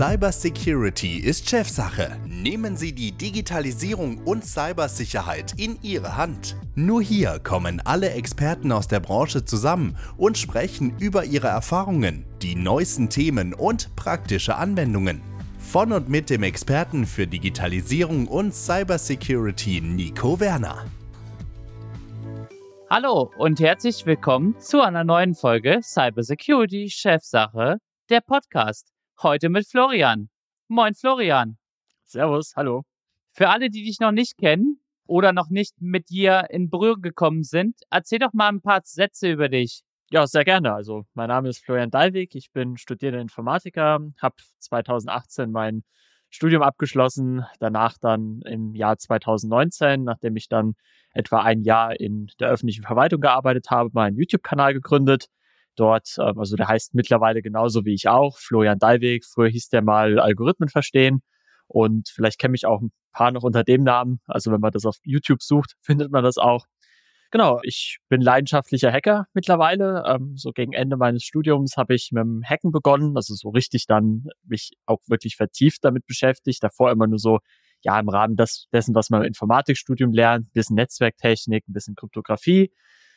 Cybersecurity ist Chefsache. Nehmen Sie die Digitalisierung und Cybersicherheit in Ihre Hand. Nur hier kommen alle Experten aus der Branche zusammen und sprechen über ihre Erfahrungen, die neuesten Themen und praktische Anwendungen. Von und mit dem Experten für Digitalisierung und Cybersecurity Nico Werner. Hallo und herzlich willkommen zu einer neuen Folge Cybersecurity Chefsache, der Podcast. Heute mit Florian. Moin Florian. Servus, hallo. Für alle, die dich noch nicht kennen oder noch nicht mit dir in Berührung gekommen sind, erzähl doch mal ein paar Sätze über dich. Ja, sehr gerne. Also, mein Name ist Florian Dallwig. Ich bin studierter Informatiker, habe 2018 mein Studium abgeschlossen, danach dann im Jahr 2019, nachdem ich dann etwa ein Jahr in der öffentlichen Verwaltung gearbeitet habe, meinen YouTube-Kanal gegründet dort, ähm, also der heißt mittlerweile genauso wie ich auch, Florian Dallweg. Früher hieß der mal Algorithmen verstehen und vielleicht kenne ich auch ein paar noch unter dem Namen. Also wenn man das auf YouTube sucht, findet man das auch. Genau, ich bin leidenschaftlicher Hacker mittlerweile. Ähm, so gegen Ende meines Studiums habe ich mit dem Hacken begonnen, also so richtig dann mich auch wirklich vertieft damit beschäftigt. Davor immer nur so, ja, im Rahmen des, dessen, was man im Informatikstudium lernt, ein bisschen Netzwerktechnik, ein bisschen Kryptographie.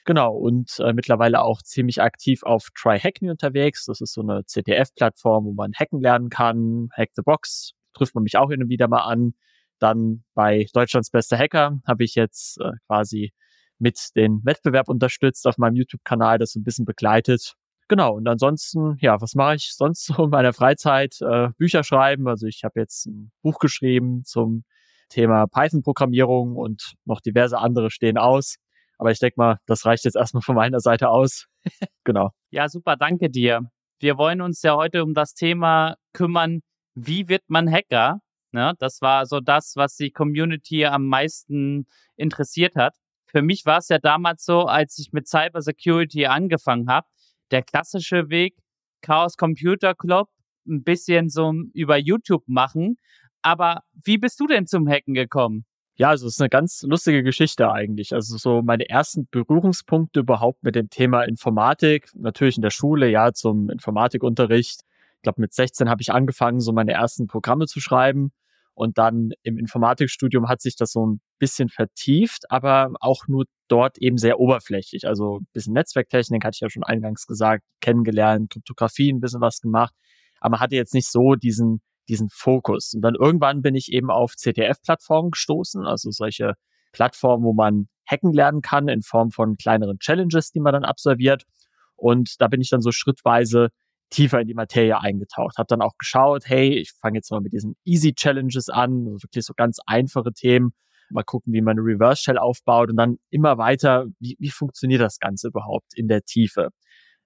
Genau, und äh, mittlerweile auch ziemlich aktiv auf Try Hack Me unterwegs. Das ist so eine CTF-Plattform, wo man hacken lernen kann. Hack the Box trifft man mich auch hin und wieder mal an. Dann bei Deutschlands bester Hacker habe ich jetzt äh, quasi mit den Wettbewerb unterstützt auf meinem YouTube-Kanal, das so ein bisschen begleitet. Genau, und ansonsten, ja, was mache ich sonst so in meiner Freizeit? Äh, Bücher schreiben. Also ich habe jetzt ein Buch geschrieben zum Thema Python-Programmierung und noch diverse andere stehen aus. Aber ich denke mal, das reicht jetzt erstmal von meiner Seite aus. genau. Ja, super, danke dir. Wir wollen uns ja heute um das Thema kümmern, wie wird man Hacker? Ne, das war so das, was die Community am meisten interessiert hat. Für mich war es ja damals so, als ich mit Cybersecurity angefangen habe, der klassische Weg, Chaos Computer Club, ein bisschen so über YouTube machen. Aber wie bist du denn zum Hacken gekommen? Ja, also es ist eine ganz lustige Geschichte eigentlich. Also so meine ersten Berührungspunkte überhaupt mit dem Thema Informatik, natürlich in der Schule, ja, zum Informatikunterricht. Ich glaube, mit 16 habe ich angefangen, so meine ersten Programme zu schreiben. Und dann im Informatikstudium hat sich das so ein bisschen vertieft, aber auch nur dort eben sehr oberflächlich. Also ein bisschen Netzwerktechnik, hatte ich ja schon eingangs gesagt, kennengelernt, Kryptographie ein bisschen was gemacht. Aber man hatte jetzt nicht so diesen diesen Fokus. Und dann irgendwann bin ich eben auf CTF-Plattformen gestoßen, also solche Plattformen, wo man hacken lernen kann in Form von kleineren Challenges, die man dann absolviert. Und da bin ich dann so schrittweise tiefer in die Materie eingetaucht. Habe dann auch geschaut, hey, ich fange jetzt mal mit diesen Easy Challenges an, also wirklich so ganz einfache Themen. Mal gucken, wie man eine Reverse Shell aufbaut und dann immer weiter, wie, wie funktioniert das Ganze überhaupt in der Tiefe.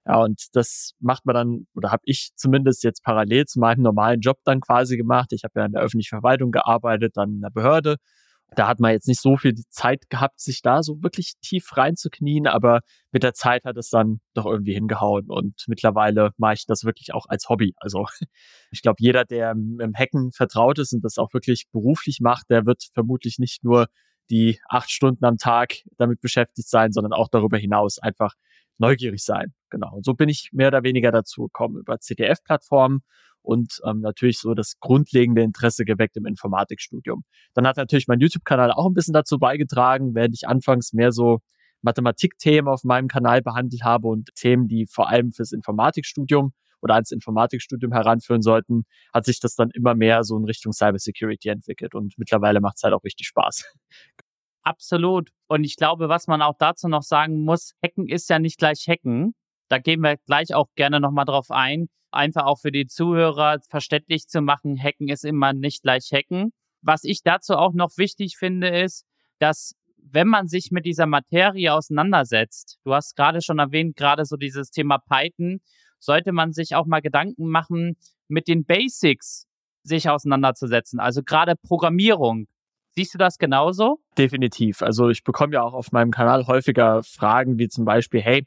Ja, und das macht man dann, oder habe ich zumindest jetzt parallel zu meinem normalen Job dann quasi gemacht. Ich habe ja in der öffentlichen Verwaltung gearbeitet, dann in der Behörde. Da hat man jetzt nicht so viel Zeit gehabt, sich da so wirklich tief reinzuknien, aber mit der Zeit hat es dann doch irgendwie hingehauen und mittlerweile mache ich das wirklich auch als Hobby. Also ich glaube, jeder, der im Hacken vertraut ist und das auch wirklich beruflich macht, der wird vermutlich nicht nur die acht Stunden am Tag damit beschäftigt sein, sondern auch darüber hinaus einfach neugierig sein. Genau. Und so bin ich mehr oder weniger dazu gekommen über CTF-Plattformen und ähm, natürlich so das grundlegende Interesse geweckt im Informatikstudium. Dann hat natürlich mein YouTube-Kanal auch ein bisschen dazu beigetragen, während ich anfangs mehr so Mathematikthemen auf meinem Kanal behandelt habe und Themen, die vor allem fürs Informatikstudium oder ans Informatikstudium heranführen sollten, hat sich das dann immer mehr so in Richtung Cybersecurity entwickelt und mittlerweile macht es halt auch richtig Spaß. Absolut. Und ich glaube, was man auch dazu noch sagen muss, Hacken ist ja nicht gleich Hacken. Da gehen wir gleich auch gerne nochmal drauf ein. Einfach auch für die Zuhörer verständlich zu machen, Hacken ist immer nicht gleich Hacken. Was ich dazu auch noch wichtig finde, ist, dass wenn man sich mit dieser Materie auseinandersetzt, du hast gerade schon erwähnt, gerade so dieses Thema Python, sollte man sich auch mal Gedanken machen, mit den Basics sich auseinanderzusetzen. Also gerade Programmierung. Siehst du das genauso? Definitiv. Also ich bekomme ja auch auf meinem Kanal häufiger Fragen wie zum Beispiel, hey,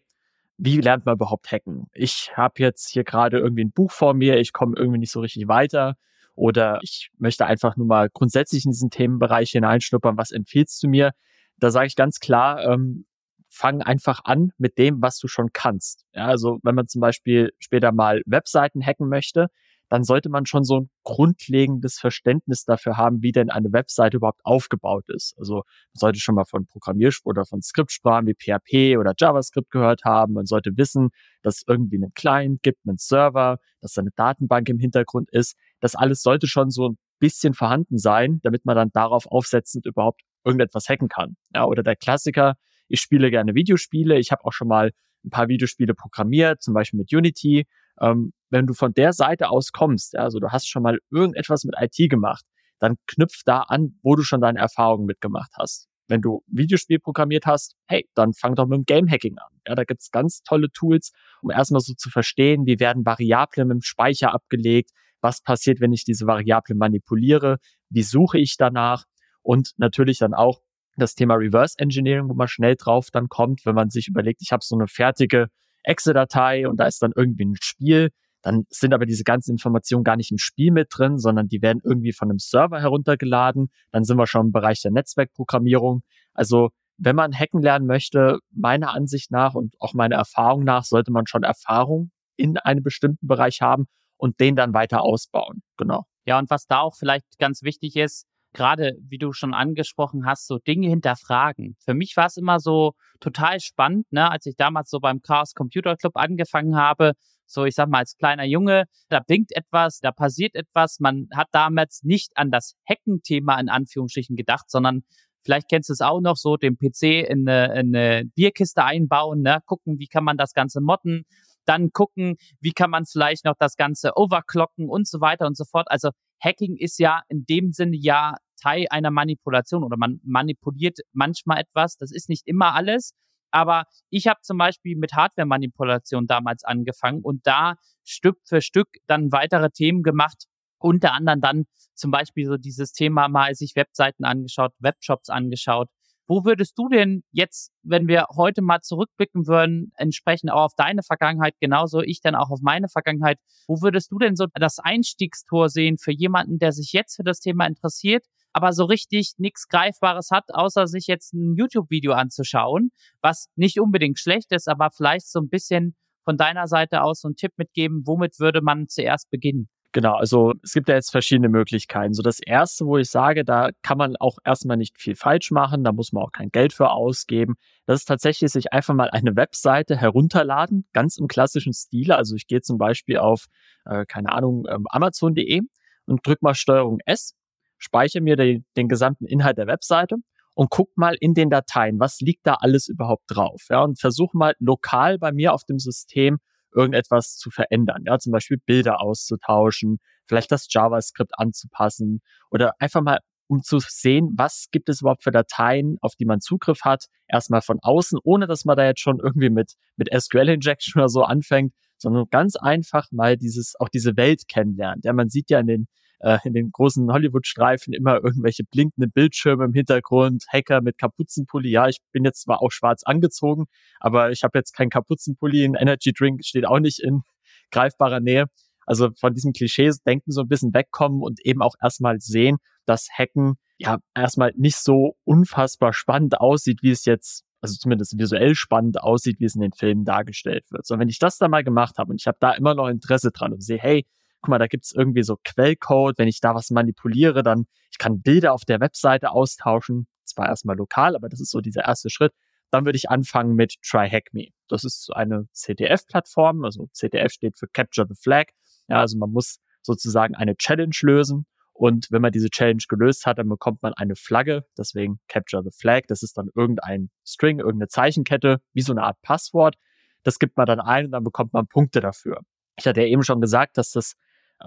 wie lernt man überhaupt hacken? Ich habe jetzt hier gerade irgendwie ein Buch vor mir, ich komme irgendwie nicht so richtig weiter oder ich möchte einfach nur mal grundsätzlich in diesen Themenbereich hineinschnuppern. Was empfiehlst du mir? Da sage ich ganz klar, ähm, fang einfach an mit dem, was du schon kannst. Ja, also wenn man zum Beispiel später mal Webseiten hacken möchte, dann sollte man schon so ein grundlegendes Verständnis dafür haben, wie denn eine Webseite überhaupt aufgebaut ist. Also man sollte schon mal von Programmiersprachen oder von Skriptsprachen wie PHP oder JavaScript gehört haben. Man sollte wissen, dass es irgendwie einen Client gibt, einen Server, dass da eine Datenbank im Hintergrund ist. Das alles sollte schon so ein bisschen vorhanden sein, damit man dann darauf aufsetzend überhaupt irgendetwas hacken kann. Ja, oder der Klassiker, ich spiele gerne Videospiele. Ich habe auch schon mal ein paar Videospiele programmiert, zum Beispiel mit Unity. Ähm, wenn du von der Seite aus kommst, also du hast schon mal irgendetwas mit IT gemacht, dann knüpf da an, wo du schon deine Erfahrungen mitgemacht hast. Wenn du Videospiel programmiert hast, hey, dann fang doch mit dem Game Hacking an. Ja, da gibt's ganz tolle Tools, um erstmal so zu verstehen, wie werden Variablen im Speicher abgelegt, was passiert, wenn ich diese Variablen manipuliere, wie suche ich danach und natürlich dann auch das Thema Reverse Engineering, wo man schnell drauf dann kommt, wenn man sich überlegt, ich habe so eine fertige Excel-Datei und da ist dann irgendwie ein Spiel, dann sind aber diese ganzen Informationen gar nicht im Spiel mit drin, sondern die werden irgendwie von einem Server heruntergeladen. Dann sind wir schon im Bereich der Netzwerkprogrammierung. Also wenn man hacken lernen möchte, meiner Ansicht nach und auch meiner Erfahrung nach, sollte man schon Erfahrung in einem bestimmten Bereich haben und den dann weiter ausbauen. Genau. Ja, und was da auch vielleicht ganz wichtig ist, gerade wie du schon angesprochen hast, so Dinge hinterfragen. Für mich war es immer so total spannend, ne, als ich damals so beim Chaos Computer Club angefangen habe, so ich sag mal als kleiner Junge, da blinkt etwas, da passiert etwas, man hat damals nicht an das Hacken-Thema in Anführungsstrichen gedacht, sondern vielleicht kennst du es auch noch so, den PC in eine, in eine Bierkiste einbauen, ne, gucken, wie kann man das Ganze modden, dann gucken, wie kann man vielleicht noch das Ganze overclocken und so weiter und so fort. Also Hacking ist ja in dem Sinne ja Teil einer Manipulation oder man manipuliert manchmal etwas. Das ist nicht immer alles. Aber ich habe zum Beispiel mit Hardware-Manipulation damals angefangen und da Stück für Stück dann weitere Themen gemacht. Unter anderem dann zum Beispiel so dieses Thema mal sich Webseiten angeschaut, Webshops angeschaut, wo würdest du denn jetzt, wenn wir heute mal zurückblicken würden, entsprechend auch auf deine Vergangenheit, genauso ich dann auch auf meine Vergangenheit, wo würdest du denn so das Einstiegstor sehen für jemanden, der sich jetzt für das Thema interessiert, aber so richtig nichts Greifbares hat, außer sich jetzt ein YouTube-Video anzuschauen, was nicht unbedingt schlecht ist, aber vielleicht so ein bisschen von deiner Seite aus so einen Tipp mitgeben, womit würde man zuerst beginnen? Genau, also es gibt ja jetzt verschiedene Möglichkeiten. So das erste, wo ich sage, da kann man auch erstmal nicht viel falsch machen, da muss man auch kein Geld für ausgeben. Das ist tatsächlich sich einfach mal eine Webseite herunterladen, ganz im klassischen Stile. Also ich gehe zum Beispiel auf, äh, keine Ahnung, ähm, Amazon.de und drück mal Steuerung S, speichere mir den, den gesamten Inhalt der Webseite und guck mal in den Dateien, was liegt da alles überhaupt drauf. Ja, und versuche mal lokal bei mir auf dem System irgendetwas zu verändern. Ja, zum Beispiel Bilder auszutauschen, vielleicht das JavaScript anzupassen oder einfach mal um zu sehen, was gibt es überhaupt für Dateien, auf die man Zugriff hat, erstmal von außen, ohne dass man da jetzt schon irgendwie mit, mit SQL-Injection oder so anfängt, sondern ganz einfach mal dieses, auch diese Welt kennenlernt. Ja, man sieht ja in den, äh, in den großen Hollywood-Streifen immer irgendwelche blinkenden Bildschirme im Hintergrund, Hacker mit Kapuzenpulli. Ja, ich bin jetzt zwar auch schwarz angezogen, aber ich habe jetzt keinen Kapuzenpulli. Ein Energy Drink steht auch nicht in greifbarer Nähe. Also von diesem Klischees-Denken so ein bisschen wegkommen und eben auch erstmal sehen, dass Hacken ja erstmal nicht so unfassbar spannend aussieht, wie es jetzt also zumindest visuell spannend aussieht, wie es in den Filmen dargestellt wird. So, wenn ich das da mal gemacht habe und ich habe da immer noch Interesse dran und sehe, hey, guck mal, da gibt's irgendwie so Quellcode, wenn ich da was manipuliere, dann, ich kann Bilder auf der Webseite austauschen, zwar erstmal lokal, aber das ist so dieser erste Schritt. Dann würde ich anfangen mit TryHackMe. Das ist eine CTF-Plattform, also CTF steht für Capture the Flag. Ja, also man muss sozusagen eine Challenge lösen und wenn man diese Challenge gelöst hat, dann bekommt man eine Flagge, deswegen Capture the Flag. Das ist dann irgendein String, irgendeine Zeichenkette, wie so eine Art Passwort. Das gibt man dann ein und dann bekommt man Punkte dafür. Ich hatte ja eben schon gesagt, dass das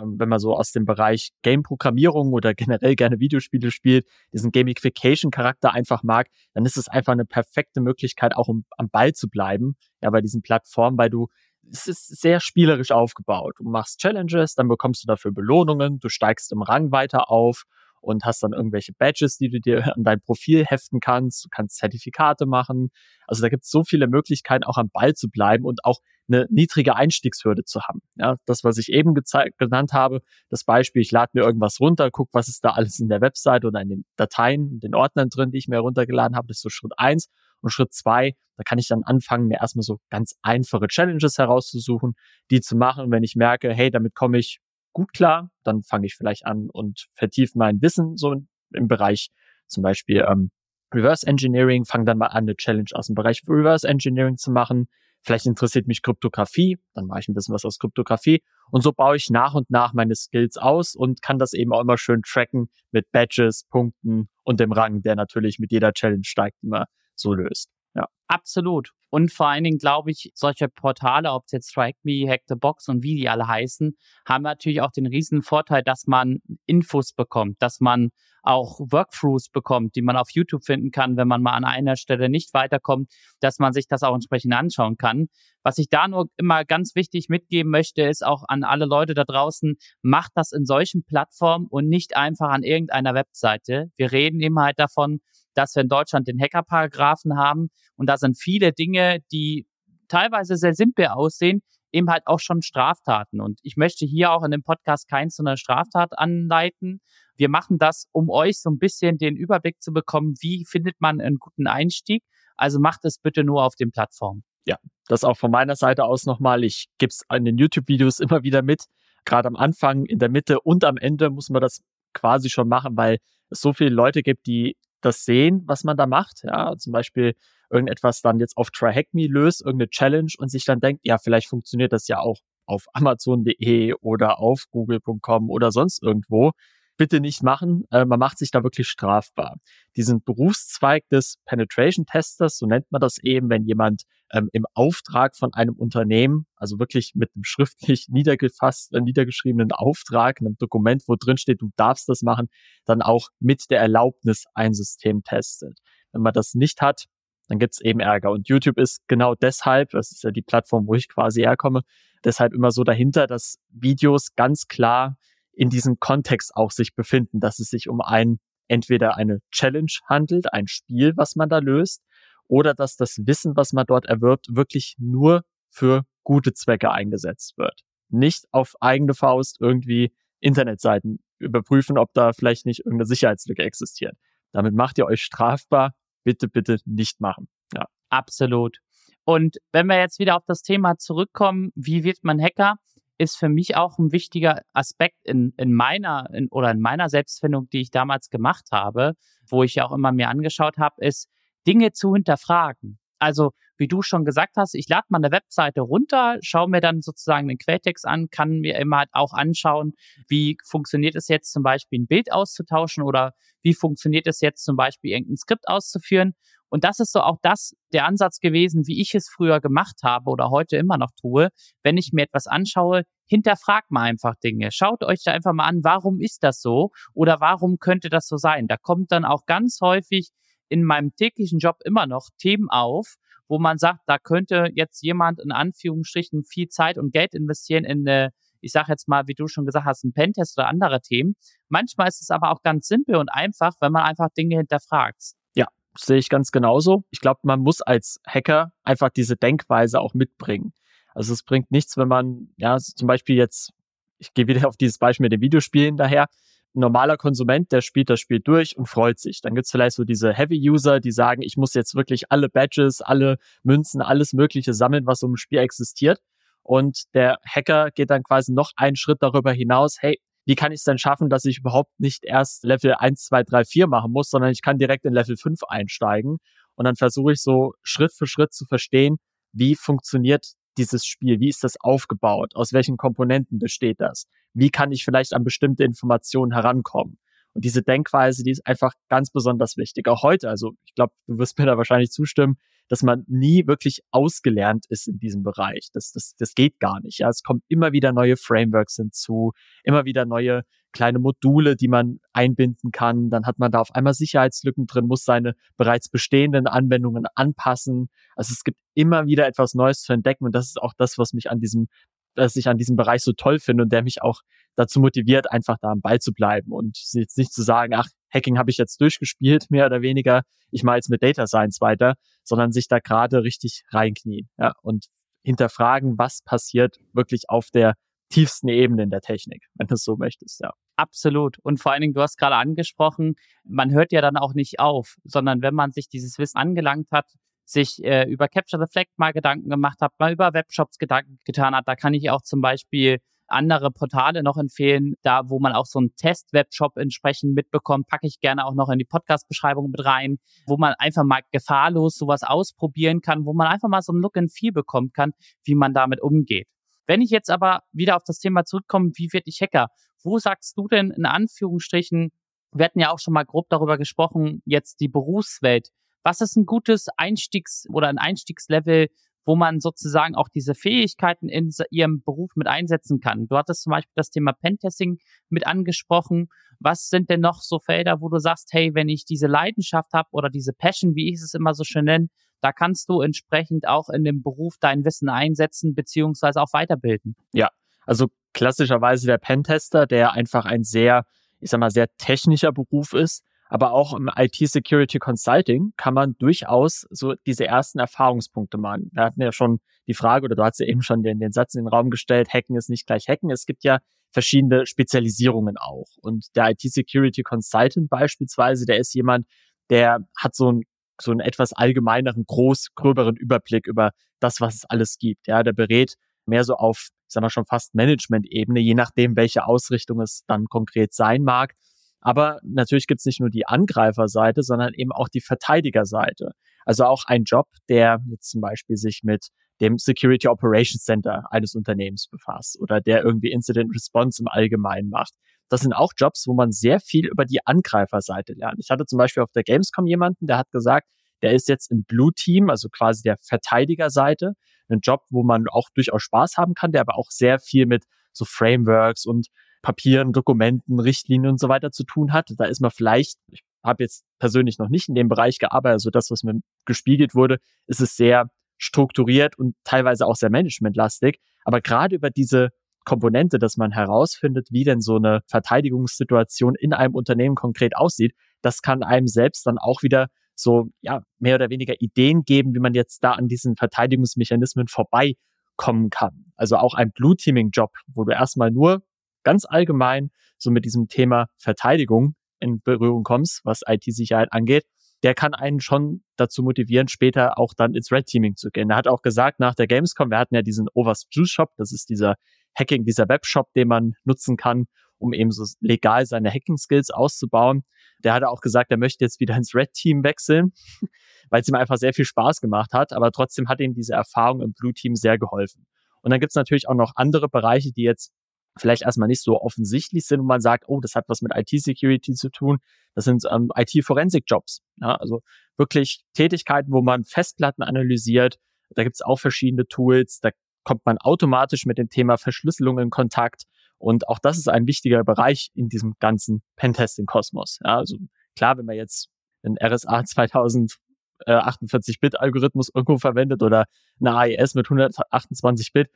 wenn man so aus dem Bereich Game-Programmierung oder generell gerne Videospiele spielt, diesen Gamification-Charakter einfach mag, dann ist es einfach eine perfekte Möglichkeit, auch um am Ball zu bleiben, ja, bei diesen Plattformen, weil du es ist sehr spielerisch aufgebaut. Du machst Challenges, dann bekommst du dafür Belohnungen, du steigst im Rang weiter auf und hast dann irgendwelche Badges, die du dir an dein Profil heften kannst. Du kannst Zertifikate machen. Also da gibt es so viele Möglichkeiten, auch am Ball zu bleiben und auch eine niedrige Einstiegshürde zu haben. Ja, das, was ich eben genannt habe, das Beispiel, ich lade mir irgendwas runter, guck, was ist da alles in der Website oder in den Dateien, den Ordnern drin, die ich mir heruntergeladen habe, das ist so Schritt eins. Und Schritt zwei, da kann ich dann anfangen, mir erstmal so ganz einfache Challenges herauszusuchen, die zu machen. Und wenn ich merke, hey, damit komme ich gut klar. Dann fange ich vielleicht an und vertiefe mein Wissen so im Bereich zum Beispiel ähm, Reverse Engineering, fange dann mal an, eine Challenge aus dem Bereich Reverse Engineering zu machen. Vielleicht interessiert mich Kryptographie, dann mache ich ein bisschen was aus Kryptographie. Und so baue ich nach und nach meine Skills aus und kann das eben auch immer schön tracken mit Badges, Punkten und dem Rang, der natürlich mit jeder Challenge steigt, immer so löst. Ja. Absolut. Und vor allen Dingen glaube ich, solche Portale, ob es jetzt Strike Me, Hack the Box und wie die alle heißen, haben natürlich auch den riesen Vorteil, dass man Infos bekommt, dass man auch Workthroughs bekommt, die man auf YouTube finden kann, wenn man mal an einer Stelle nicht weiterkommt, dass man sich das auch entsprechend anschauen kann. Was ich da nur immer ganz wichtig mitgeben möchte, ist auch an alle Leute da draußen, macht das in solchen Plattformen und nicht einfach an irgendeiner Webseite. Wir reden immer halt davon, dass wir in Deutschland den Hackerparagraphen haben und da sind viele Dinge, die teilweise sehr simpel aussehen, eben halt auch schon Straftaten. Und ich möchte hier auch in dem Podcast keins so eine Straftat anleiten. Wir machen das, um euch so ein bisschen den Überblick zu bekommen, wie findet man einen guten Einstieg. Also macht es bitte nur auf den Plattformen. Ja, das auch von meiner Seite aus nochmal. Ich gebe es in den YouTube-Videos immer wieder mit. Gerade am Anfang, in der Mitte und am Ende muss man das quasi schon machen, weil es so viele Leute gibt, die das sehen, was man da macht. Ja, zum Beispiel irgendetwas dann jetzt auf TryHackMe löst, irgendeine Challenge und sich dann denkt, ja, vielleicht funktioniert das ja auch auf Amazon.de oder auf Google.com oder sonst irgendwo bitte nicht machen. Äh, man macht sich da wirklich strafbar. Diesen Berufszweig des Penetration Testers, so nennt man das eben, wenn jemand ähm, im Auftrag von einem Unternehmen, also wirklich mit einem schriftlich niedergefasst, äh, niedergeschriebenen Auftrag, einem Dokument, wo drin steht, du darfst das machen, dann auch mit der Erlaubnis ein System testet. Wenn man das nicht hat, dann gibt's eben Ärger. Und YouTube ist genau deshalb, das ist ja die Plattform, wo ich quasi herkomme, deshalb immer so dahinter, dass Videos ganz klar in diesem Kontext auch sich befinden, dass es sich um ein entweder eine Challenge handelt, ein Spiel, was man da löst, oder dass das Wissen, was man dort erwirbt, wirklich nur für gute Zwecke eingesetzt wird. Nicht auf eigene Faust irgendwie Internetseiten überprüfen, ob da vielleicht nicht irgendeine Sicherheitslücke existiert. Damit macht ihr euch strafbar. Bitte, bitte nicht machen. Ja. Absolut. Und wenn wir jetzt wieder auf das Thema zurückkommen, wie wird man Hacker? Ist für mich auch ein wichtiger Aspekt in, in meiner in, oder in meiner Selbstfindung, die ich damals gemacht habe, wo ich ja auch immer mir angeschaut habe, ist Dinge zu hinterfragen. Also wie du schon gesagt hast, ich lade mal eine Webseite runter, schaue mir dann sozusagen den Quelltext an, kann mir immer halt auch anschauen, wie funktioniert es jetzt zum Beispiel ein Bild auszutauschen oder wie funktioniert es jetzt zum Beispiel irgendein Skript auszuführen und das ist so auch das, der Ansatz gewesen, wie ich es früher gemacht habe oder heute immer noch tue. Wenn ich mir etwas anschaue, hinterfragt mal einfach Dinge. Schaut euch da einfach mal an, warum ist das so oder warum könnte das so sein. Da kommt dann auch ganz häufig in meinem täglichen Job immer noch Themen auf, wo man sagt, da könnte jetzt jemand in Anführungsstrichen viel Zeit und Geld investieren in eine ich sage jetzt mal, wie du schon gesagt hast, ein Pentest oder andere Themen. Manchmal ist es aber auch ganz simpel und einfach, wenn man einfach Dinge hinterfragt sehe ich ganz genauso. Ich glaube, man muss als Hacker einfach diese Denkweise auch mitbringen. Also es bringt nichts, wenn man, ja, zum Beispiel jetzt, ich gehe wieder auf dieses Beispiel mit den Videospielen daher, ein normaler Konsument, der spielt das Spiel durch und freut sich. Dann gibt's vielleicht so diese Heavy-User, die sagen, ich muss jetzt wirklich alle Badges, alle Münzen, alles Mögliche sammeln, was um ein Spiel existiert. Und der Hacker geht dann quasi noch einen Schritt darüber hinaus, hey, wie kann ich es denn schaffen, dass ich überhaupt nicht erst Level 1, 2, 3, 4 machen muss, sondern ich kann direkt in Level 5 einsteigen. Und dann versuche ich so Schritt für Schritt zu verstehen, wie funktioniert dieses Spiel? Wie ist das aufgebaut? Aus welchen Komponenten besteht das? Wie kann ich vielleicht an bestimmte Informationen herankommen? Und diese Denkweise, die ist einfach ganz besonders wichtig. Auch heute, also ich glaube, du wirst mir da wahrscheinlich zustimmen, dass man nie wirklich ausgelernt ist in diesem Bereich. Das, das, das geht gar nicht. Ja, es kommen immer wieder neue Frameworks hinzu, immer wieder neue kleine Module, die man einbinden kann. Dann hat man da auf einmal Sicherheitslücken drin, muss seine bereits bestehenden Anwendungen anpassen. Also es gibt immer wieder etwas Neues zu entdecken und das ist auch das, was mich an diesem dass ich an diesem Bereich so toll finde und der mich auch dazu motiviert, einfach da am Ball zu bleiben und jetzt nicht zu sagen, ach, Hacking habe ich jetzt durchgespielt, mehr oder weniger, ich mache jetzt mit Data Science weiter, sondern sich da gerade richtig reinknien ja, und hinterfragen, was passiert wirklich auf der tiefsten Ebene in der Technik, wenn du es so möchtest, ja. Absolut. Und vor allen Dingen, du hast gerade angesprochen, man hört ja dann auch nicht auf, sondern wenn man sich dieses Wissen angelangt hat, sich äh, über Capture the Flag mal Gedanken gemacht hat, mal über Webshops Gedanken getan hat. Da kann ich auch zum Beispiel andere Portale noch empfehlen, da wo man auch so einen Test-Webshop entsprechend mitbekommt, packe ich gerne auch noch in die Podcast-Beschreibung mit rein, wo man einfach mal gefahrlos sowas ausprobieren kann, wo man einfach mal so ein Look and Feel bekommen kann, wie man damit umgeht. Wenn ich jetzt aber wieder auf das Thema zurückkomme, wie werde ich Hacker? Wo sagst du denn in Anführungsstrichen, wir hatten ja auch schon mal grob darüber gesprochen, jetzt die Berufswelt. Was ist ein gutes Einstiegs- oder ein Einstiegslevel, wo man sozusagen auch diese Fähigkeiten in ihrem Beruf mit einsetzen kann. Du hattest zum Beispiel das Thema Pentesting mit angesprochen. Was sind denn noch so Felder, wo du sagst, hey, wenn ich diese Leidenschaft habe oder diese Passion, wie ich es immer so schön nenne, da kannst du entsprechend auch in dem Beruf dein Wissen einsetzen beziehungsweise auch weiterbilden. Ja, also klassischerweise der Pentester, der einfach ein sehr, ich sag mal, sehr technischer Beruf ist, aber auch im IT-Security Consulting kann man durchaus so diese ersten Erfahrungspunkte machen. Wir hatten ja schon die Frage, oder du hast ja eben schon den, den Satz in den Raum gestellt, Hacken ist nicht gleich Hacken. Es gibt ja verschiedene Spezialisierungen auch. Und der IT-Security Consultant beispielsweise, der ist jemand, der hat so ein so einen etwas allgemeineren, groß, gröberen Überblick über das, was es alles gibt. Ja, der berät mehr so auf, ich sag mal schon fast Management-Ebene, je nachdem, welche Ausrichtung es dann konkret sein mag. Aber natürlich gibt es nicht nur die Angreiferseite, sondern eben auch die Verteidigerseite. Also auch ein Job, der jetzt zum Beispiel sich mit dem Security Operations Center eines Unternehmens befasst oder der irgendwie Incident Response im Allgemeinen macht. Das sind auch Jobs, wo man sehr viel über die Angreiferseite lernt. Ich hatte zum Beispiel auf der Gamescom jemanden, der hat gesagt, der ist jetzt im Blue Team, also quasi der Verteidigerseite. Ein Job, wo man auch durchaus Spaß haben kann, der aber auch sehr viel mit so Frameworks und Papieren, Dokumenten, Richtlinien und so weiter zu tun hat. Da ist man vielleicht, ich habe jetzt persönlich noch nicht in dem Bereich gearbeitet, also das, was mir gespiegelt wurde, ist es sehr strukturiert und teilweise auch sehr managementlastig. Aber gerade über diese Komponente, dass man herausfindet, wie denn so eine Verteidigungssituation in einem Unternehmen konkret aussieht, das kann einem selbst dann auch wieder so, ja, mehr oder weniger Ideen geben, wie man jetzt da an diesen Verteidigungsmechanismen vorbeikommen kann. Also auch ein Blue Teaming Job, wo du erstmal nur ganz allgemein so mit diesem Thema Verteidigung in Berührung kommst, was IT-Sicherheit angeht, der kann einen schon dazu motivieren, später auch dann ins Red Teaming zu gehen. Er hat auch gesagt, nach der Gamescom, wir hatten ja diesen Overs Juice Shop, das ist dieser Hacking, dieser Webshop, den man nutzen kann, um eben so legal seine Hacking-Skills auszubauen. Der hat auch gesagt, er möchte jetzt wieder ins Red Team wechseln, weil es ihm einfach sehr viel Spaß gemacht hat, aber trotzdem hat ihm diese Erfahrung im Blue Team sehr geholfen. Und dann gibt es natürlich auch noch andere Bereiche, die jetzt vielleicht erstmal nicht so offensichtlich sind und man sagt, oh, das hat was mit IT-Security zu tun. Das sind ähm, IT-Forensik-Jobs. Ja, also wirklich Tätigkeiten, wo man Festplatten analysiert. Da gibt es auch verschiedene Tools. Da kommt man automatisch mit dem Thema Verschlüsselung in Kontakt. Und auch das ist ein wichtiger Bereich in diesem ganzen Pentesting-Kosmos. Ja, also klar, wenn man jetzt einen RSA 2048-Bit-Algorithmus irgendwo verwendet oder eine AES mit 128 Bit,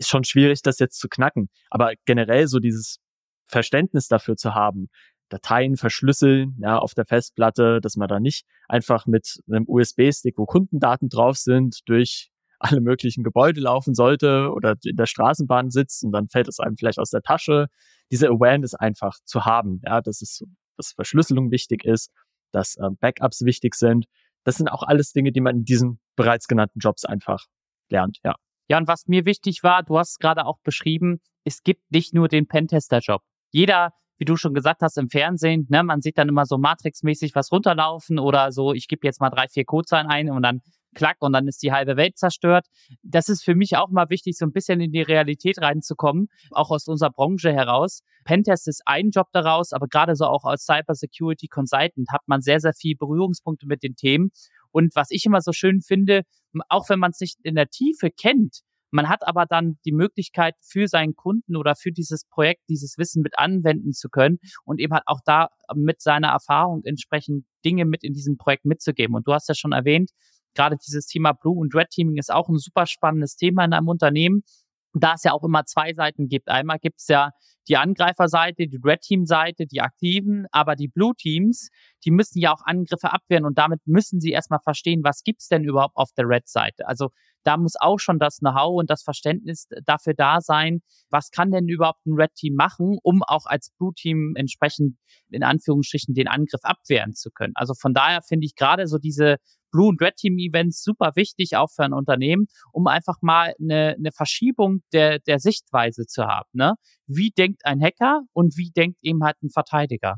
ist schon schwierig, das jetzt zu knacken. Aber generell so dieses Verständnis dafür zu haben, Dateien verschlüsseln, ja, auf der Festplatte, dass man da nicht einfach mit einem USB-Stick, wo Kundendaten drauf sind, durch alle möglichen Gebäude laufen sollte oder in der Straßenbahn sitzt und dann fällt es einem vielleicht aus der Tasche. Diese Awareness einfach zu haben, ja, dass es, dass Verschlüsselung wichtig ist, dass äh, Backups wichtig sind. Das sind auch alles Dinge, die man in diesen bereits genannten Jobs einfach lernt, ja. Ja, und was mir wichtig war, du hast gerade auch beschrieben, es gibt nicht nur den Pentester-Job. Jeder, wie du schon gesagt hast, im Fernsehen, ne, man sieht dann immer so Matrix-mäßig was runterlaufen oder so, ich gebe jetzt mal drei, vier Codezeilen ein und dann klack und dann ist die halbe Welt zerstört. Das ist für mich auch mal wichtig, so ein bisschen in die Realität reinzukommen, auch aus unserer Branche heraus. Pentest ist ein Job daraus, aber gerade so auch als Cyber Security Consultant hat man sehr, sehr viel Berührungspunkte mit den Themen. Und was ich immer so schön finde, auch wenn man es nicht in der Tiefe kennt, man hat aber dann die Möglichkeit für seinen Kunden oder für dieses Projekt dieses Wissen mit anwenden zu können und eben halt auch da mit seiner Erfahrung entsprechend Dinge mit in diesem Projekt mitzugeben. Und du hast ja schon erwähnt, gerade dieses Thema Blue und Red Teaming ist auch ein super spannendes Thema in einem Unternehmen da es ja auch immer zwei Seiten gibt. Einmal gibt es ja die Angreiferseite, die Red Team Seite, die Aktiven, aber die Blue Teams, die müssen ja auch Angriffe abwehren und damit müssen sie erstmal verstehen, was gibt's denn überhaupt auf der Red Seite. Also Da muss auch schon das Know-how und das Verständnis dafür da sein, was kann denn überhaupt ein Red Team machen, um auch als Blue Team entsprechend in Anführungsstrichen den Angriff abwehren zu können. Also von daher finde ich gerade so diese Blue und Red Team Events super wichtig, auch für ein Unternehmen, um einfach mal eine, eine Verschiebung der, der Sichtweise zu haben. Ne? Wie denkt ein Hacker und wie denkt eben halt ein Verteidiger?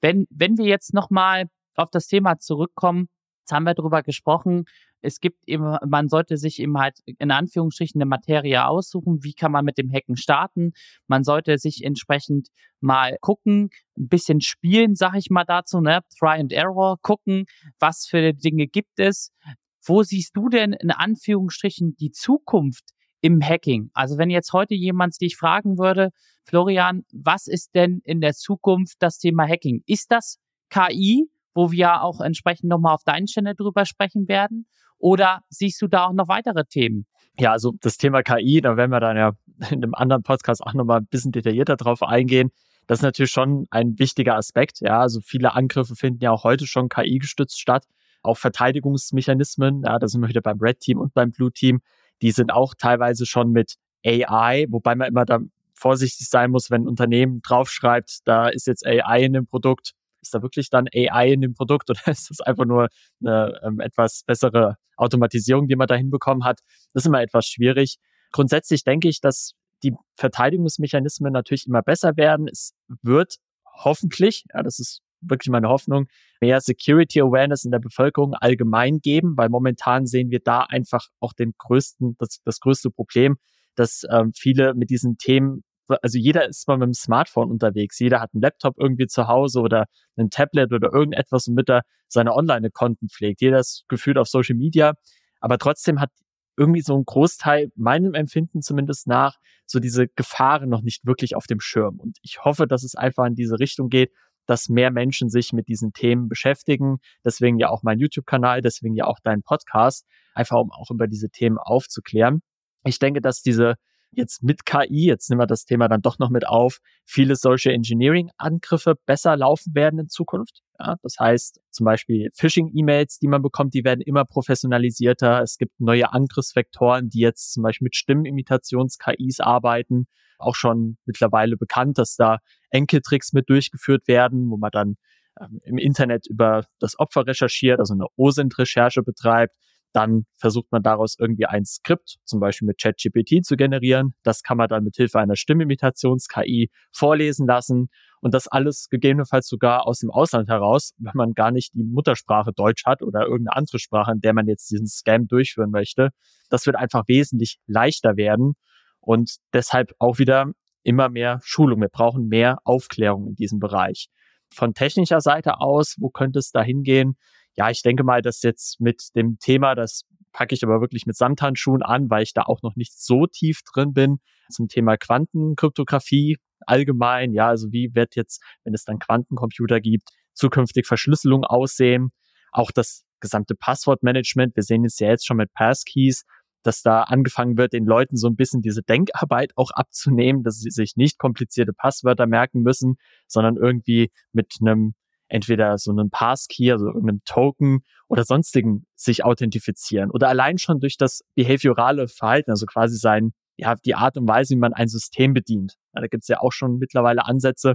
Wenn, wenn wir jetzt nochmal auf das Thema zurückkommen, jetzt haben wir darüber gesprochen, es gibt eben, man sollte sich eben halt in Anführungsstrichen eine Materie aussuchen, wie kann man mit dem Hacken starten. Man sollte sich entsprechend mal gucken, ein bisschen spielen, sag ich mal dazu, ne? Try and Error, gucken, was für Dinge gibt es. Wo siehst du denn in Anführungsstrichen die Zukunft im Hacking? Also wenn jetzt heute jemand dich fragen würde, Florian, was ist denn in der Zukunft das Thema Hacking? Ist das KI, wo wir auch entsprechend nochmal auf deinen Channel drüber sprechen werden? Oder siehst du da auch noch weitere Themen? Ja, also das Thema KI, da werden wir dann ja in einem anderen Podcast auch nochmal ein bisschen detaillierter drauf eingehen. Das ist natürlich schon ein wichtiger Aspekt. Ja, also viele Angriffe finden ja auch heute schon KI gestützt statt. Auch Verteidigungsmechanismen, ja, da sind wir wieder beim Red Team und beim Blue Team. Die sind auch teilweise schon mit AI, wobei man immer da vorsichtig sein muss, wenn ein Unternehmen draufschreibt, da ist jetzt AI in dem Produkt, ist da wirklich dann AI in dem Produkt oder ist das einfach nur eine ähm, etwas bessere Automatisierung, die man da hinbekommen hat? Das ist immer etwas schwierig. Grundsätzlich denke ich, dass die Verteidigungsmechanismen natürlich immer besser werden. Es wird hoffentlich, ja, das ist wirklich meine Hoffnung, mehr Security Awareness in der Bevölkerung allgemein geben, weil momentan sehen wir da einfach auch den größten, das, das größte Problem, dass ähm, viele mit diesen Themen also jeder ist mal mit dem Smartphone unterwegs, jeder hat einen Laptop irgendwie zu Hause oder ein Tablet oder irgendetwas, womit er seine Online-Konten pflegt. Jeder ist gefühlt auf Social Media, aber trotzdem hat irgendwie so ein Großteil, meinem Empfinden zumindest nach, so diese Gefahren noch nicht wirklich auf dem Schirm. Und ich hoffe, dass es einfach in diese Richtung geht, dass mehr Menschen sich mit diesen Themen beschäftigen. Deswegen ja auch mein YouTube-Kanal, deswegen ja auch dein Podcast, einfach um auch über diese Themen aufzuklären. Ich denke, dass diese jetzt mit KI, jetzt nehmen wir das Thema dann doch noch mit auf, viele solche Engineering-Angriffe besser laufen werden in Zukunft. Ja, das heißt zum Beispiel Phishing-E-Mails, die man bekommt, die werden immer professionalisierter. Es gibt neue Angriffsvektoren, die jetzt zum Beispiel mit Stimmenimitations-KIs arbeiten. Auch schon mittlerweile bekannt, dass da Enkeltricks mit durchgeführt werden, wo man dann ähm, im Internet über das Opfer recherchiert, also eine OSINT-Recherche betreibt dann versucht man daraus irgendwie ein Skript, zum Beispiel mit ChatGPT zu generieren. Das kann man dann mit Hilfe einer Stimmimitations-KI vorlesen lassen und das alles gegebenenfalls sogar aus dem Ausland heraus, wenn man gar nicht die Muttersprache Deutsch hat oder irgendeine andere Sprache, in der man jetzt diesen Scam durchführen möchte. Das wird einfach wesentlich leichter werden und deshalb auch wieder immer mehr Schulung. Wir brauchen mehr Aufklärung in diesem Bereich. Von technischer Seite aus, wo könnte es da hingehen? Ja, ich denke mal, dass jetzt mit dem Thema, das packe ich aber wirklich mit Samthandschuhen an, weil ich da auch noch nicht so tief drin bin, zum Thema Quantenkryptographie allgemein. Ja, also wie wird jetzt, wenn es dann Quantencomputer gibt, zukünftig Verschlüsselung aussehen? Auch das gesamte Passwortmanagement. Wir sehen es ja jetzt schon mit Passkeys, dass da angefangen wird, den Leuten so ein bisschen diese Denkarbeit auch abzunehmen, dass sie sich nicht komplizierte Passwörter merken müssen, sondern irgendwie mit einem entweder so einen Passkey, also irgendeinen Token oder sonstigen sich authentifizieren oder allein schon durch das behaviorale Verhalten, also quasi sein, ja, die Art und Weise, wie man ein System bedient. Ja, da gibt es ja auch schon mittlerweile Ansätze,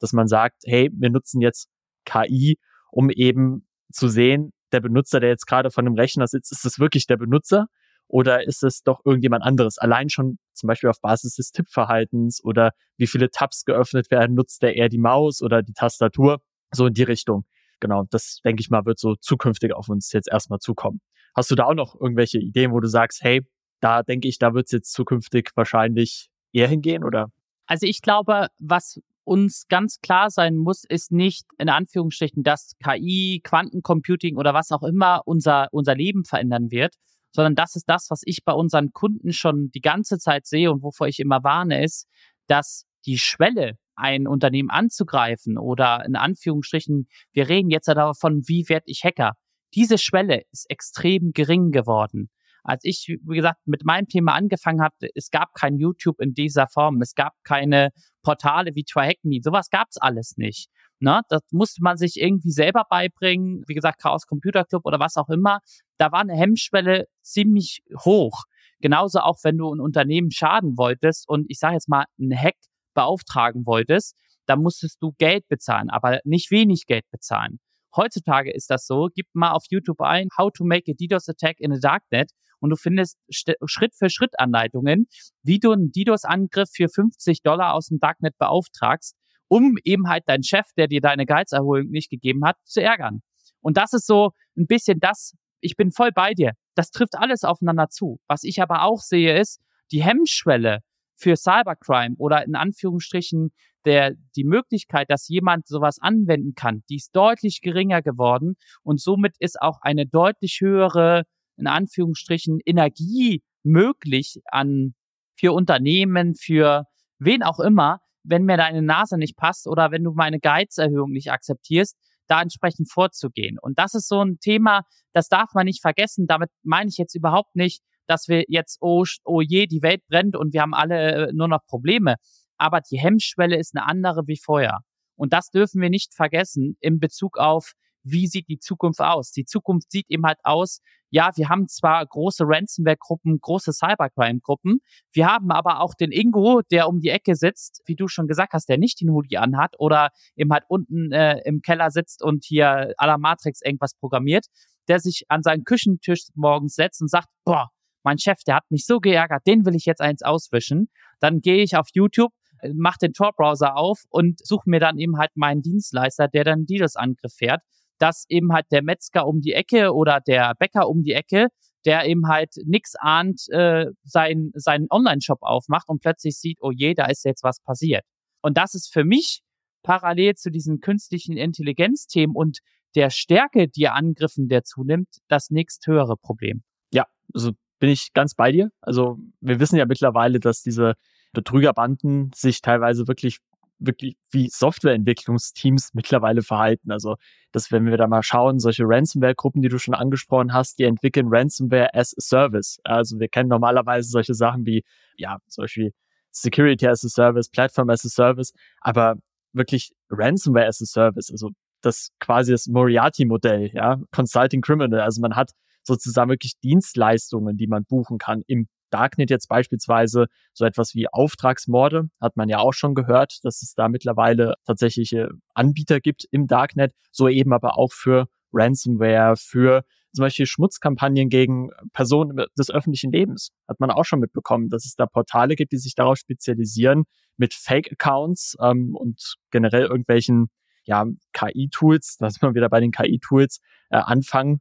dass man sagt, hey, wir nutzen jetzt KI, um eben zu sehen, der Benutzer, der jetzt gerade von dem Rechner sitzt, ist es wirklich der Benutzer oder ist es doch irgendjemand anderes? Allein schon zum Beispiel auf Basis des Tippverhaltens oder wie viele Tabs geöffnet werden, nutzt der eher die Maus oder die Tastatur? So in die Richtung. Genau, das denke ich mal, wird so zukünftig auf uns jetzt erstmal zukommen. Hast du da auch noch irgendwelche Ideen, wo du sagst, hey, da denke ich, da wird es jetzt zukünftig wahrscheinlich eher hingehen oder? Also ich glaube, was uns ganz klar sein muss, ist nicht in Anführungsstrichen, dass KI, Quantencomputing oder was auch immer unser, unser Leben verändern wird, sondern das ist das, was ich bei unseren Kunden schon die ganze Zeit sehe und wovor ich immer warne, ist, dass die Schwelle ein Unternehmen anzugreifen oder in Anführungsstrichen, wir reden jetzt davon, wie werde ich Hacker. Diese Schwelle ist extrem gering geworden. Als ich, wie gesagt, mit meinem Thema angefangen habe, es gab kein YouTube in dieser Form, es gab keine Portale wie TryHackMe, sowas gab es alles nicht. Ne? Das musste man sich irgendwie selber beibringen. Wie gesagt, Chaos Computer Club oder was auch immer. Da war eine Hemmschwelle ziemlich hoch. Genauso auch, wenn du ein Unternehmen schaden wolltest und ich sage jetzt mal einen Hack beauftragen wolltest, da musstest du Geld bezahlen, aber nicht wenig Geld bezahlen. Heutzutage ist das so. Gib mal auf YouTube ein, How to make a DDoS Attack in a Darknet und du findest Schritt für Schritt Anleitungen, wie du einen DDoS-Angriff für 50 Dollar aus dem Darknet beauftragst, um eben halt deinen Chef, der dir deine Gehaltserholung nicht gegeben hat, zu ärgern. Und das ist so ein bisschen das, ich bin voll bei dir. Das trifft alles aufeinander zu. Was ich aber auch sehe, ist, die Hemmschwelle für Cybercrime oder in Anführungsstrichen der, die Möglichkeit, dass jemand sowas anwenden kann, die ist deutlich geringer geworden und somit ist auch eine deutlich höhere, in Anführungsstrichen, Energie möglich an, für Unternehmen, für wen auch immer, wenn mir deine Nase nicht passt oder wenn du meine Geizerhöhung nicht akzeptierst, da entsprechend vorzugehen. Und das ist so ein Thema, das darf man nicht vergessen. Damit meine ich jetzt überhaupt nicht, dass wir jetzt, oh, oh je, die Welt brennt und wir haben alle äh, nur noch Probleme. Aber die Hemmschwelle ist eine andere wie vorher. Und das dürfen wir nicht vergessen in Bezug auf, wie sieht die Zukunft aus? Die Zukunft sieht eben halt aus, ja, wir haben zwar große Ransomware-Gruppen, große Cybercrime-Gruppen, wir haben aber auch den Ingo, der um die Ecke sitzt, wie du schon gesagt hast, der nicht den Hoodie anhat oder eben halt unten äh, im Keller sitzt und hier à la Matrix irgendwas programmiert, der sich an seinen Küchentisch morgens setzt und sagt, boah, mein Chef, der hat mich so geärgert, den will ich jetzt eins auswischen. Dann gehe ich auf YouTube, äh, mache den Tor-Browser auf und suche mir dann eben halt meinen Dienstleister, der dann DDoS-Angriff fährt, dass eben halt der Metzger um die Ecke oder der Bäcker um die Ecke, der eben halt nix ahnt, äh, sein, seinen Online-Shop aufmacht und plötzlich sieht, oh je, da ist jetzt was passiert. Und das ist für mich parallel zu diesen künstlichen Intelligenzthemen und der Stärke, die Angriffen der zunimmt, das nächsthöhere Problem. Ja, also bin ich ganz bei dir. Also wir wissen ja mittlerweile, dass diese Betrügerbanden sich teilweise wirklich wirklich wie Softwareentwicklungsteams mittlerweile verhalten. Also, dass wenn wir da mal schauen, solche Ransomware-Gruppen, die du schon angesprochen hast, die entwickeln Ransomware as a Service. Also wir kennen normalerweise solche Sachen wie, ja, zum Beispiel Security as a Service, Platform as a Service, aber wirklich Ransomware as a Service, also das quasi das Moriarty-Modell, ja, Consulting Criminal. Also man hat sozusagen wirklich Dienstleistungen, die man buchen kann. Im Darknet jetzt beispielsweise so etwas wie Auftragsmorde, hat man ja auch schon gehört, dass es da mittlerweile tatsächliche Anbieter gibt im Darknet, so eben aber auch für Ransomware, für zum Beispiel Schmutzkampagnen gegen Personen des öffentlichen Lebens. Hat man auch schon mitbekommen, dass es da Portale gibt, die sich darauf spezialisieren, mit Fake-Accounts ähm, und generell irgendwelchen ja, KI-Tools, da sind wir wieder bei den KI-Tools, äh, anfangen, äh,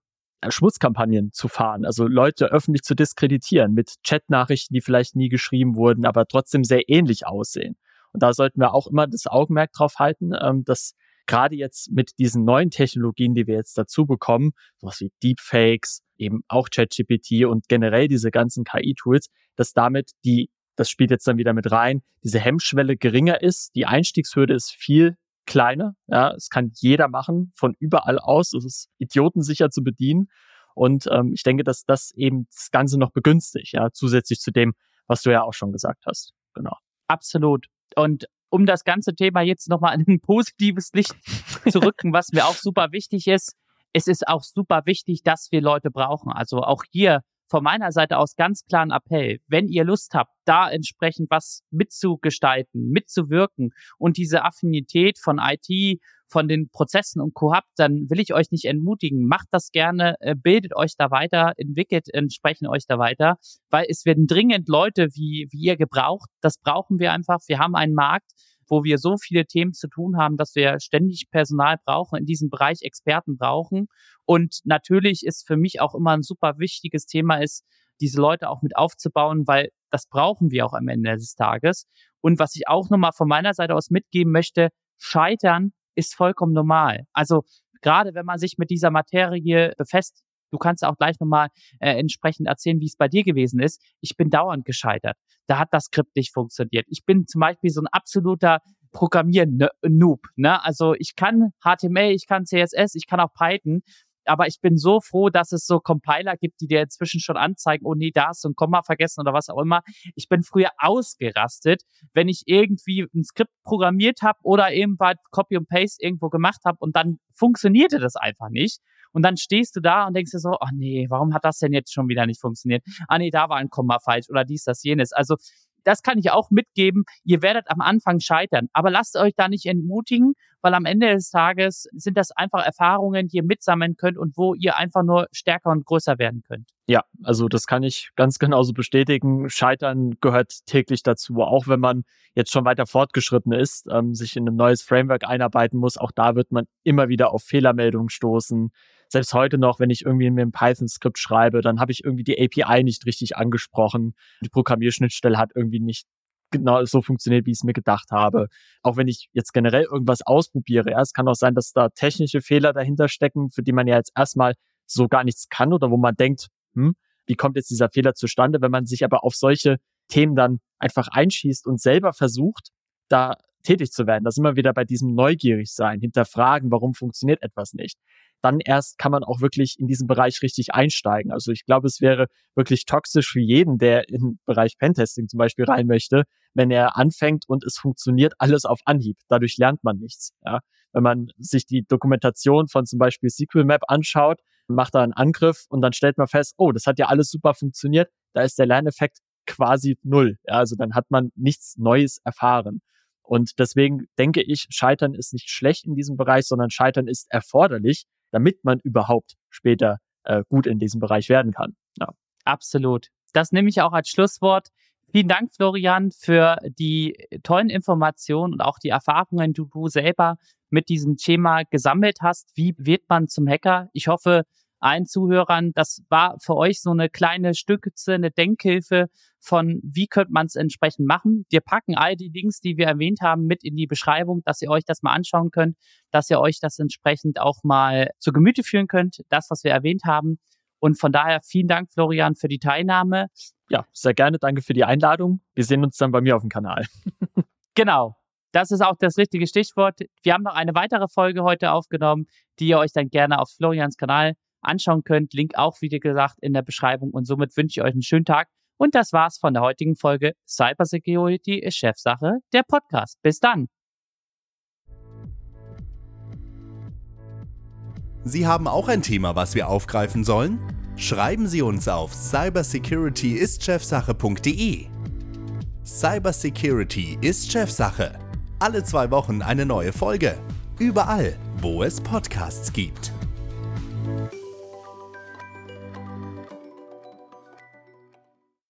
Schmutzkampagnen zu fahren, also Leute öffentlich zu diskreditieren mit Chatnachrichten, die vielleicht nie geschrieben wurden, aber trotzdem sehr ähnlich aussehen. Und da sollten wir auch immer das Augenmerk drauf halten, ähm, dass gerade jetzt mit diesen neuen Technologien, die wir jetzt dazu bekommen, sowas wie Deepfakes, eben auch ChatGPT und generell diese ganzen KI-Tools, dass damit die, das spielt jetzt dann wieder mit rein, diese Hemmschwelle geringer ist, die Einstiegshürde ist viel kleiner. Ja, es kann jeder machen, von überall aus. Es ist idiotensicher zu bedienen. Und ähm, ich denke, dass das eben das Ganze noch begünstigt, ja, zusätzlich zu dem, was du ja auch schon gesagt hast. Genau. Absolut. Und um das ganze Thema jetzt nochmal in ein positives Licht zu rücken, was mir auch super wichtig ist, es ist auch super wichtig, dass wir Leute brauchen. Also auch hier von meiner Seite aus ganz klaren Appell, wenn ihr Lust habt, da entsprechend was mitzugestalten, mitzuwirken und diese Affinität von IT, von den Prozessen und Co. habt, dann will ich euch nicht entmutigen. Macht das gerne, äh, bildet euch da weiter, entwickelt entsprechend euch da weiter, weil es werden dringend Leute wie, wie ihr gebraucht. Das brauchen wir einfach. Wir haben einen Markt, wo wir so viele Themen zu tun haben, dass wir ständig Personal brauchen, in diesem Bereich Experten brauchen. Und natürlich ist für mich auch immer ein super wichtiges Thema ist, diese Leute auch mit aufzubauen, weil das brauchen wir auch am Ende des Tages. Und was ich auch nochmal von meiner Seite aus mitgeben möchte, Scheitern ist vollkommen normal. Also gerade wenn man sich mit dieser Materie befasst, Du kannst auch gleich nochmal äh, entsprechend erzählen, wie es bei dir gewesen ist. Ich bin dauernd gescheitert. Da hat das Skript nicht funktioniert. Ich bin zum Beispiel so ein absoluter Programmier-Noob. Ne? Also ich kann HTML, ich kann CSS, ich kann auch Python. Aber ich bin so froh, dass es so Compiler gibt, die dir inzwischen schon anzeigen, oh nee, da hast du ein Komma vergessen oder was auch immer. Ich bin früher ausgerastet, wenn ich irgendwie ein Skript programmiert habe oder eben bei Copy und Paste irgendwo gemacht habe und dann funktionierte das einfach nicht. Und dann stehst du da und denkst dir so, oh nee, warum hat das denn jetzt schon wieder nicht funktioniert? Ah nee, da war ein Komma falsch oder dies, das, jenes. Also das kann ich auch mitgeben. Ihr werdet am Anfang scheitern, aber lasst euch da nicht entmutigen, weil am Ende des Tages sind das einfach Erfahrungen, die ihr mitsammeln könnt und wo ihr einfach nur stärker und größer werden könnt. Ja, also das kann ich ganz genauso bestätigen. Scheitern gehört täglich dazu, auch wenn man jetzt schon weiter fortgeschritten ist, ähm, sich in ein neues Framework einarbeiten muss. Auch da wird man immer wieder auf Fehlermeldungen stoßen selbst heute noch, wenn ich irgendwie mir ein Python-Skript schreibe, dann habe ich irgendwie die API nicht richtig angesprochen. Die Programmierschnittstelle hat irgendwie nicht genau so funktioniert, wie ich es mir gedacht habe. Auch wenn ich jetzt generell irgendwas ausprobiere, ja, es kann auch sein, dass da technische Fehler dahinter stecken, für die man ja jetzt erstmal so gar nichts kann oder wo man denkt, hm, wie kommt jetzt dieser Fehler zustande, wenn man sich aber auf solche Themen dann einfach einschießt und selber versucht, da tätig zu werden. Das immer wieder bei diesem neugierig sein, hinterfragen, warum funktioniert etwas nicht dann erst kann man auch wirklich in diesen Bereich richtig einsteigen. Also ich glaube, es wäre wirklich toxisch für jeden, der in den Bereich Pentesting zum Beispiel rein möchte, wenn er anfängt und es funktioniert alles auf Anhieb. Dadurch lernt man nichts. Ja? Wenn man sich die Dokumentation von zum Beispiel SQL Map anschaut, macht da einen Angriff und dann stellt man fest, oh, das hat ja alles super funktioniert, da ist der Lerneffekt quasi null. Ja, also dann hat man nichts Neues erfahren. Und deswegen denke ich, Scheitern ist nicht schlecht in diesem Bereich, sondern Scheitern ist erforderlich, damit man überhaupt später äh, gut in diesem Bereich werden kann. Ja. Absolut. Das nehme ich auch als Schlusswort. Vielen Dank, Florian, für die tollen Informationen und auch die Erfahrungen, die du selber mit diesem Thema gesammelt hast. Wie wird man zum Hacker? Ich hoffe, allen Zuhörern, das war für euch so eine kleine Stücke, eine Denkhilfe von, wie könnte man es entsprechend machen. Wir packen all die Links, die wir erwähnt haben, mit in die Beschreibung, dass ihr euch das mal anschauen könnt, dass ihr euch das entsprechend auch mal zu Gemüte führen könnt, das, was wir erwähnt haben. Und von daher vielen Dank, Florian, für die Teilnahme. Ja, sehr gerne. Danke für die Einladung. Wir sehen uns dann bei mir auf dem Kanal. genau. Das ist auch das richtige Stichwort. Wir haben noch eine weitere Folge heute aufgenommen, die ihr euch dann gerne auf Florians Kanal anschauen könnt. Link auch, wie gesagt, in der Beschreibung. Und somit wünsche ich euch einen schönen Tag. Und das war's von der heutigen Folge Cybersecurity ist Chefsache, der Podcast. Bis dann. Sie haben auch ein Thema, was wir aufgreifen sollen? Schreiben Sie uns auf cybersecurityistchefsache.de. Cybersecurity ist Chefsache. Alle zwei Wochen eine neue Folge. Überall, wo es Podcasts gibt.